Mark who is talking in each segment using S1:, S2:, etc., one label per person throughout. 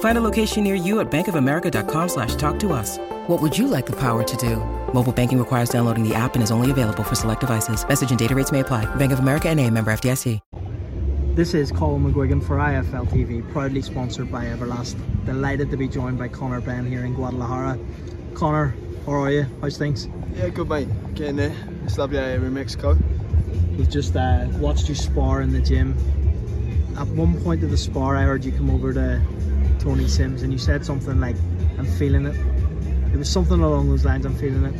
S1: Find a location near you at bankofamerica.com slash talk to us. What would you like the power to do? Mobile banking requires downloading the app and is only available for select devices. Message and data rates may apply. Bank of America and a member FDIC.
S2: This is Colin McGuigan for IFL TV, proudly sponsored by Everlast. Delighted to be joined by Conor Benn here in Guadalajara. Conor, how are you? How's things?
S3: Yeah, good mate. Getting there. It's lovely out here in Mexico.
S2: We've just uh, watched you spar in the gym. At one point of the spar, I heard you come over to Tony Sims and you said something like, I'm feeling it. It was something along those lines, I'm feeling it.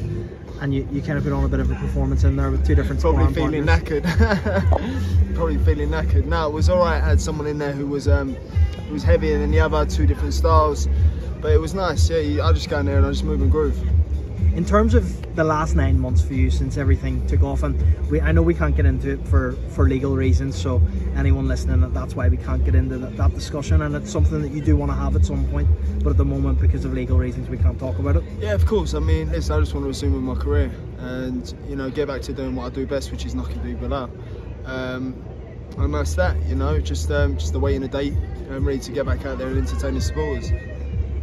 S2: And you, you kind of put on a bit of a performance in there with two different
S3: Probably feeling
S2: partners.
S3: knackered. Probably feeling knackered. No, it was alright. I had someone in there who was um, who was heavier than the other, two different styles. But it was nice. Yeah, I just go in there and I just move and groove.
S2: In terms of the last nine months for you since everything took off, and we, I know we can't get into it for, for legal reasons, so anyone listening, that's why we can't get into that, that discussion, and it's something that you do want to have at some point, but at the moment, because of legal reasons, we can't talk about it.
S3: Yeah, of course. I mean, listen, I just want to resume with my career and you know get back to doing what I do best, which is knocking people out. Um, and that's that. You know, just um, just awaiting a date. I'm ready to get back out there and entertain the supporters.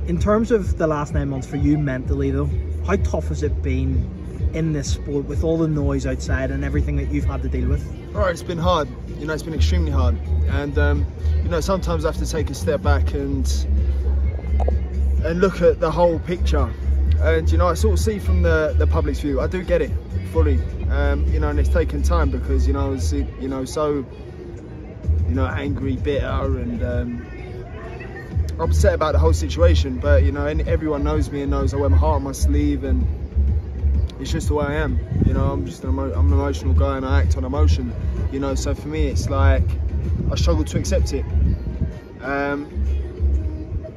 S2: In terms of the last nine months for you mentally, though, how tough has it been in this sport with all the noise outside and everything that you've had to deal with?
S3: All right, it's been hard. You know, it's been extremely hard, and um, you know sometimes I have to take a step back and and look at the whole picture. And you know, I sort of see from the the public's view. I do get it fully. Um, you know, and it's taken time because you know I was you know so you know angry, bitter, and um, upset about the whole situation. But you know, everyone knows me and knows I wear my heart on my sleeve, and it's just the way I am. You know, I'm just an emo- I'm an emotional guy and I act on emotion. You know, so for me, it's like I struggle to accept it. Um,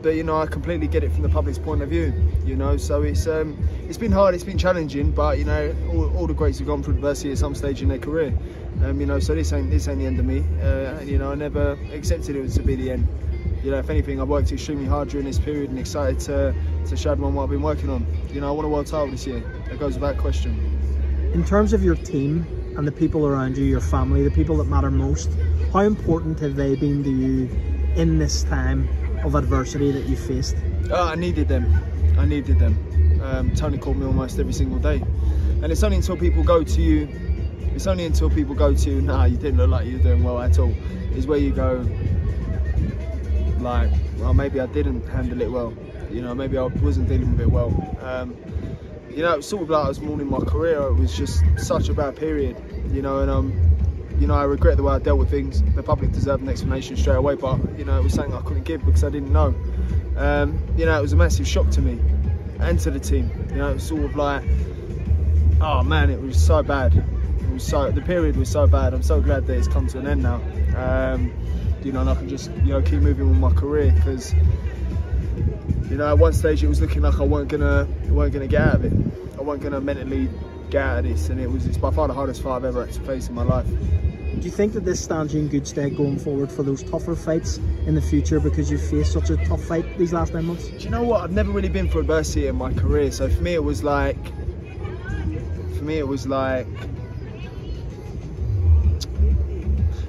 S3: but you know, I completely get it from the public's point of view. You know, so it's um, it's been hard, it's been challenging, but you know, all, all the greats have gone through adversity at some stage in their career. Um, you know, so this ain't this ain't the end of me. Uh, you know, I never accepted it to be the end. You know, if anything, I've worked extremely hard during this period and excited to to show everyone what I've been working on. You know, I want a world title this year. That goes without question.
S2: In terms of your team and the people around you, your family, the people that matter most, how important have they been to you in this time of adversity that you faced?
S3: Oh, I needed them. I needed them. Um, Tony called me almost every single day, and it's only until people go to you. It's only until people go to you. Nah, you didn't look like you were doing well at all. Is where you go. Like, well, maybe I didn't handle it well. You know, maybe I wasn't dealing with it well. Um, you know, sort of like I was mourning my career. It was just such a bad period. You know, and um, you know, I regret the way I dealt with things. The public deserved an explanation straight away, but you know, it was something I couldn't give because I didn't know. Um, you know, it was a massive shock to me and to the team. You know, it was sort of like, oh man, it was so bad. It was so the period was so bad. I'm so glad that it's come to an end now. Um, you know, and I can just you know keep moving with my career because you know at one stage it was looking like I weren't gonna weren't gonna get out of it. I weren't gonna mentally get out of this, and it was it's by far the hardest fight I've ever had to face in my life.
S2: Do you think that this stands you in good stead going forward for those tougher fights in the future because you've faced such a tough fight these last nine months?
S3: Do you know what? I've never really been through adversity in my career, so for me it was like, for me it was like,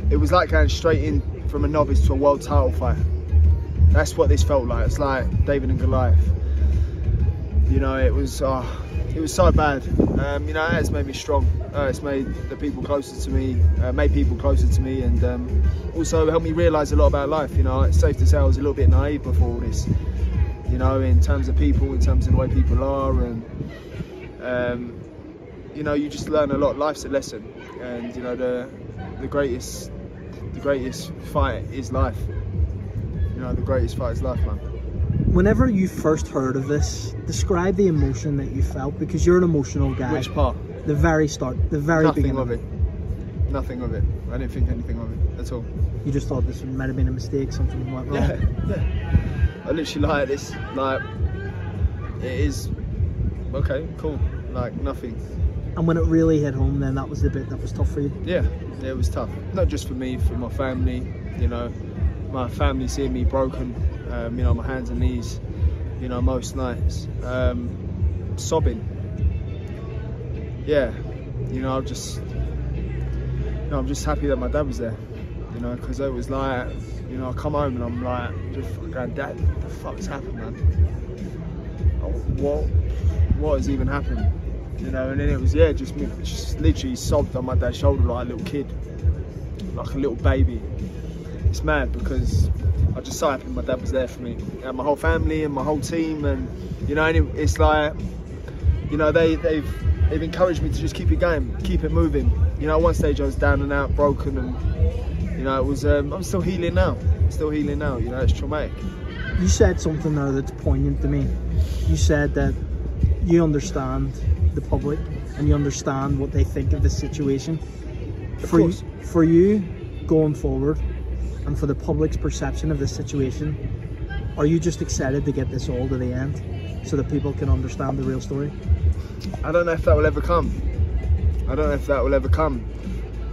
S3: it was like going straight in from a novice to a world title fight. That's what this felt like. It's like David and Goliath. You know, it was oh, it was so bad. Um, you know, it's made me strong. Uh, it's made the people closer to me, uh, made people closer to me, and um, also helped me realise a lot about life. You know, it's safe to say I was a little bit naive before all this. You know, in terms of people, in terms of the way people are, and um, you know, you just learn a lot. Life's a lesson, and you know, the the greatest the greatest fight is life. You know, the greatest fight is life, man.
S2: Whenever you first heard of this, describe the emotion that you felt because you're an emotional guy.
S3: Which part?
S2: The very start, the very
S3: Nothing
S2: beginning.
S3: of it. Nothing of it. I didn't think anything of it at all.
S2: You just thought this might have been a mistake, something went wrong.
S3: Yeah, yeah. I literally like this. Like, it is okay, cool. Like nothing.
S2: And when it really hit home, then that was the bit that was tough for you.
S3: Yeah, it was tough. Not just for me, for my family. You know, my family seeing me broken. Um, you know, my hands and knees. You know, most nights, um, sobbing. Yeah, you know, I'm just, you know, I'm just happy that my dad was there. You know, because it was like, you know, I come home and I'm like, just going, Dad, what the fuck's happened, man? What, what has even happened? You know, and then it was yeah, just me, just literally sobbed on my dad's shoulder like a little kid, like a little baby. It's mad because I just so happy my dad was there for me, and my whole family and my whole team, and you know, and it, it's like, you know, they they've they've encouraged me to just keep it going, keep it moving. You know, at one stage I was down and out, broken, and you know, it was um, I'm still healing now, still healing now. You know, it's traumatic.
S2: You said something there that's poignant to me. You said that you understand the public and you understand what they think of the situation.
S3: Of
S2: for
S3: course.
S2: You, for you going forward and for the public's perception of this situation, are you just excited to get this all to the end so that people can understand the real story?
S3: I don't know if that will ever come. I don't know if that will ever come.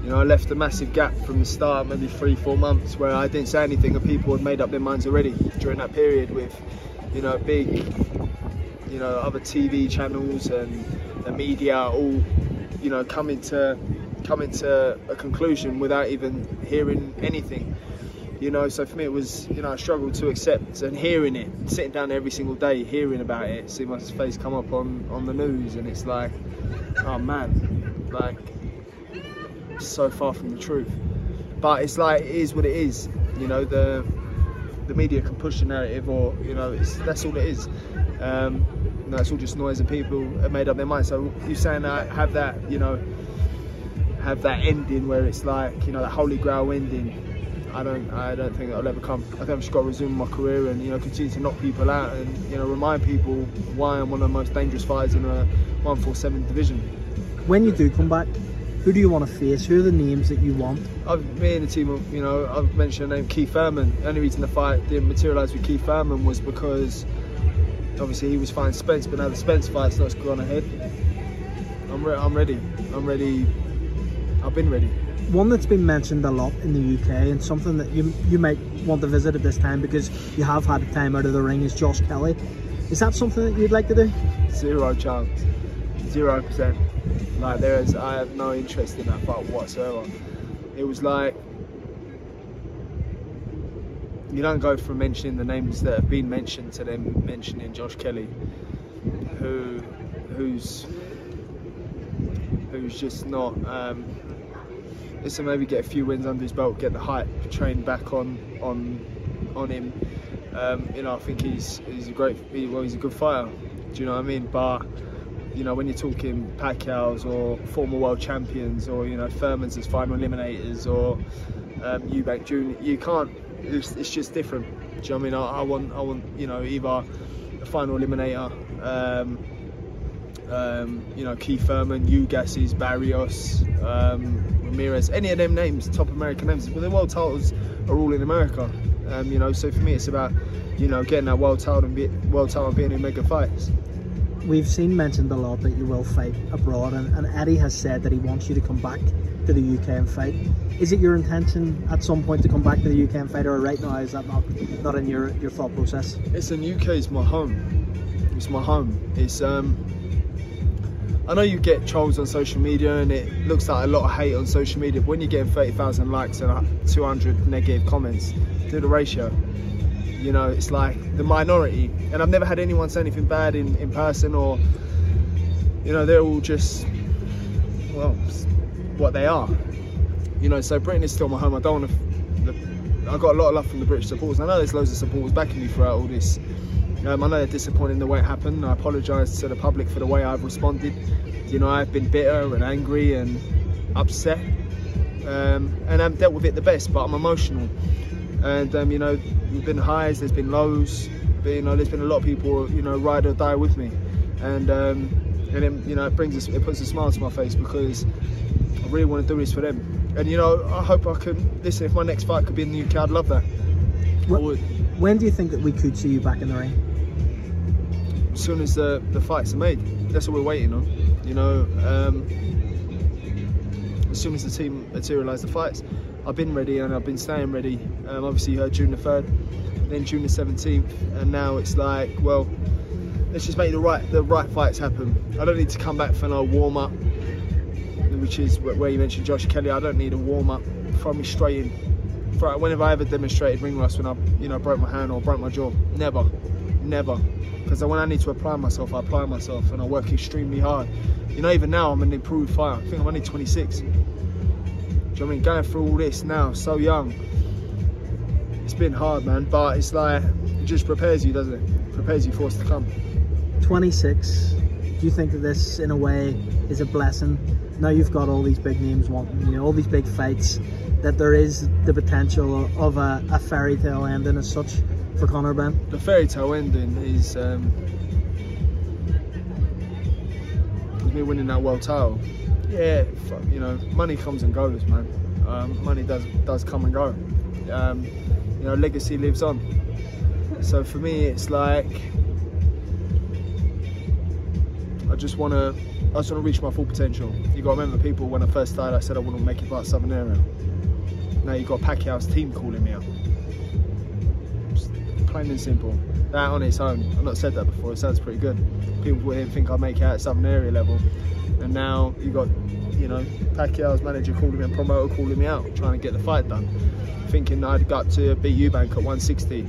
S3: You know, I left a massive gap from the start, maybe three, four months, where I didn't say anything and people had made up their minds already during that period with, you know, big, you know, other TV channels and the media all, you know, coming to coming to a conclusion without even hearing anything. You know, so for me it was, you know, I struggled to accept and hearing it, sitting down every single day, hearing about it, seeing my face come up on, on the news, and it's like, oh man, like, so far from the truth. But it's like, it is what it is. You know, the the media can push the narrative, or you know, that's all it is. Um, it's all just noise, and people have made up their mind. So you saying that have that, you know, have that ending where it's like, you know, that holy grail ending. I don't, I don't think that'll ever come. I think I've just got to resume my career and you know continue to knock people out and you know remind people why I'm one of the most dangerous fighters in a 147 division.
S2: When you do come back, who do you want to face? Who are the names that you want?
S3: I've, me and the team, have- you know, I've mentioned the name Keith Thurman. The only reason the fight didn't materialise with Keith Thurman was because obviously he was fighting Spence, but now the Spence fight's not gone ahead. I'm, re- I'm ready. I'm ready. I've been ready.
S2: One that's been mentioned a lot in the UK and something that you you might want to visit at this time because you have had a time out of the ring is Josh Kelly. Is that something that you'd like to do?
S3: Zero chance. Zero percent. Like there is, I have no interest in that fight whatsoever. It was like you don't go from mentioning the names that have been mentioned to them mentioning Josh Kelly, who, who's, who's just not. Um, listen, maybe get a few wins under his belt, get the hype train back on on on him. Um, you know, I think he's he's a great, he, well, he's a good fighter. Do you know what I mean? But you know, when you're talking Pacquiao's or former world champions or, you know, Thurman's as final eliminators or um, Eubank Jr., you can't, it's, it's just different. Do you know I mean? I, I want, I want, you know, either a final eliminator, um, um, you know, Keith Thurman, Ugases, Barrios, um, Ramirez, any of them names, top American names, but the world titles are all in America. Um, you know, so for me, it's about, you know, getting that world title and be, world title and being in mega fights.
S2: We've seen mentioned a lot that you will fight abroad, and, and Eddie has said that he wants you to come back to the UK and fight. Is it your intention at some point to come back to the UK and fight, or right now is that not not in your, your thought process?
S3: Listen, UK is my home. It's my home. It's um. I know you get trolls on social media and it looks like a lot of hate on social media. But when you're getting 30,000 likes and 200 negative comments, do the ratio. You know, it's like the minority, and I've never had anyone say anything bad in, in person or, you know, they're all just, well, what they are. You know, so Britain is still my home. I don't want to. I got a lot of love from the British supporters. I know there's loads of supporters backing me throughout all this. Um, I know they're disappointed in the way it happened. I apologise to the public for the way I've responded. You know, I've been bitter and angry and upset, um, and I've dealt with it the best. But I'm emotional, and um, you know, there's been highs, there's been lows, but you know, there's been a lot of people, you know, ride or die with me, and um, and then you know, it brings us, it puts a smile to my face because I really want to do this for them. And you know, I hope I can listen. If my next fight could be in the UK, I'd love that. Would.
S2: When do you think that we could see you back in the ring?
S3: as soon as the, the fights are made. That's what we're waiting on. You know, um, as soon as the team materialise the fights, I've been ready and I've been staying ready. Um, obviously, you heard June the 3rd, then June the 17th, and now it's like, well, let's just make the right the right fights happen. I don't need to come back for no warm up, which is where you mentioned Josh Kelly. I don't need a warm up. Throw me straight in. Whenever I ever demonstrated ring rust when I, you know, broke my hand or broke my jaw, never, never because when I need to apply myself, I apply myself and I work extremely hard. You know, even now I'm an improved fighter. I think I'm only 26. Do you know I mean? Going through all this now, so young, it's been hard, man. But it's like it just prepares you, doesn't it? it prepares you for what's to come.
S2: 26. Do you think that this, in a way, is a blessing? Now you've got all these big names wanting, you know, all these big fights. That there is the potential of a, a fairy tale ending as such for Conor Benn?
S3: The fairy tale ending is um, me winning that world title. Yeah, you know, money comes and goes, man. Um, money does does come and go. Um, you know, legacy lives on. So for me, it's like I just want to. I just want to reach my full potential. You got to remember, people when I first started, I said I want to make it past Southern area. Now you got Pacquiao's team calling me out plain and simple. That on its own, I've not said that before, it sounds pretty good. People would think I'd make it at Southern area level. And now you got, you know, Pacquiao's manager calling me and promoter calling me out, trying to get the fight done. Thinking I'd got to beat Eubank at 160.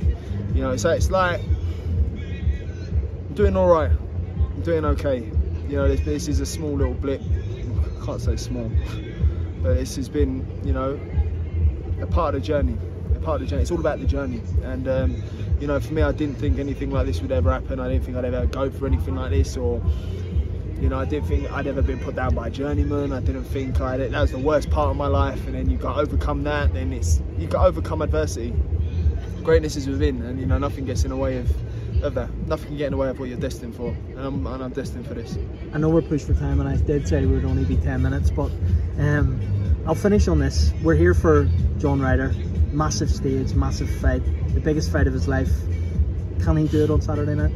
S3: You know, so it's like, I'm doing all right. I'm doing okay. You know, this, this is a small little blip. I can't say small, but this has been, you know, a part of the journey. A part of the journey. It's all about the journey. And um, you know, for me, I didn't think anything like this would ever happen. I didn't think I'd ever go for anything like this, or you know, I didn't think I'd ever been put down by a journeyman. I didn't think I'd, that was the worst part of my life. And then you got to overcome that. Then it's you got to overcome adversity. Greatness is within, and you know, nothing gets in the way of of that. Nothing can get in the way of what you're destined for, and I'm, and I'm destined for this.
S2: I know we're pushed for time, and I did say we would only be 10 minutes, but um, I'll finish on this. We're here for John Ryder, massive stage, massive fight the biggest fight of his life. Can he do it on Saturday night?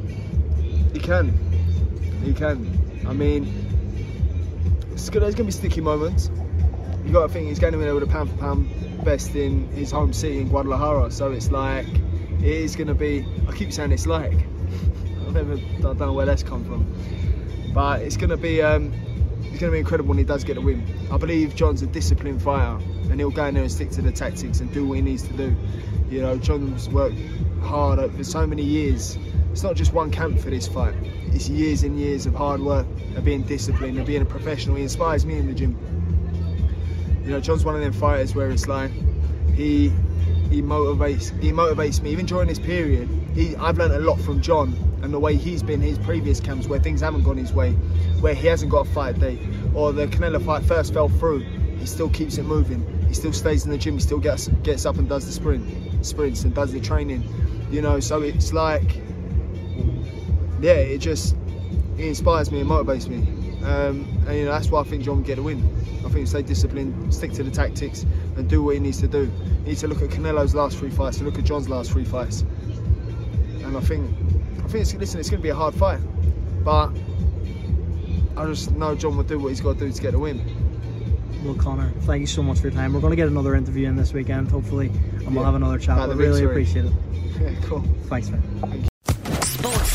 S3: He can. He can. I mean, it's gonna, there's going to be sticky moments. You got to think he's going to win over the pound for pound best in his home city in Guadalajara. So it's like it is going to be. I keep saying it's like. I've never. I don't know where that's come from, but it's going to be. Um, it's going to be incredible when he does get the win. I believe John's a disciplined fighter, and he'll go in there and stick to the tactics and do what he needs to do. You know, John's worked hard for so many years. It's not just one camp for this fight. It's years and years of hard work, of being disciplined, of being a professional. He inspires me in the gym. You know, John's one of them fighters where it's like he he motivates he motivates me even during this period. He I've learned a lot from John and the way he's been his previous camps where things haven't gone his way, where he hasn't got a fight date or the Canelo fight first fell through. He still keeps it moving. He still stays in the gym. He still gets gets up and does the sprint sprints and does the training, you know. So it's like, yeah, it just it inspires me and motivates me, um, and you know that's why I think John will get a win. I think stay disciplined, stick to the tactics, and do what he needs to do. He needs to look at Canelo's last three fights, and look at John's last three fights, and I think I think it's, listen, it's going to be a hard fight, but I just know John will do what he's got to do to get a win.
S2: Well, Conor, thank you so much for your time. We're going to get another interview in this weekend, hopefully, and yeah. we'll have another chat. I really appreciate it.
S3: Yeah, cool.
S2: Thanks, man.
S4: Sports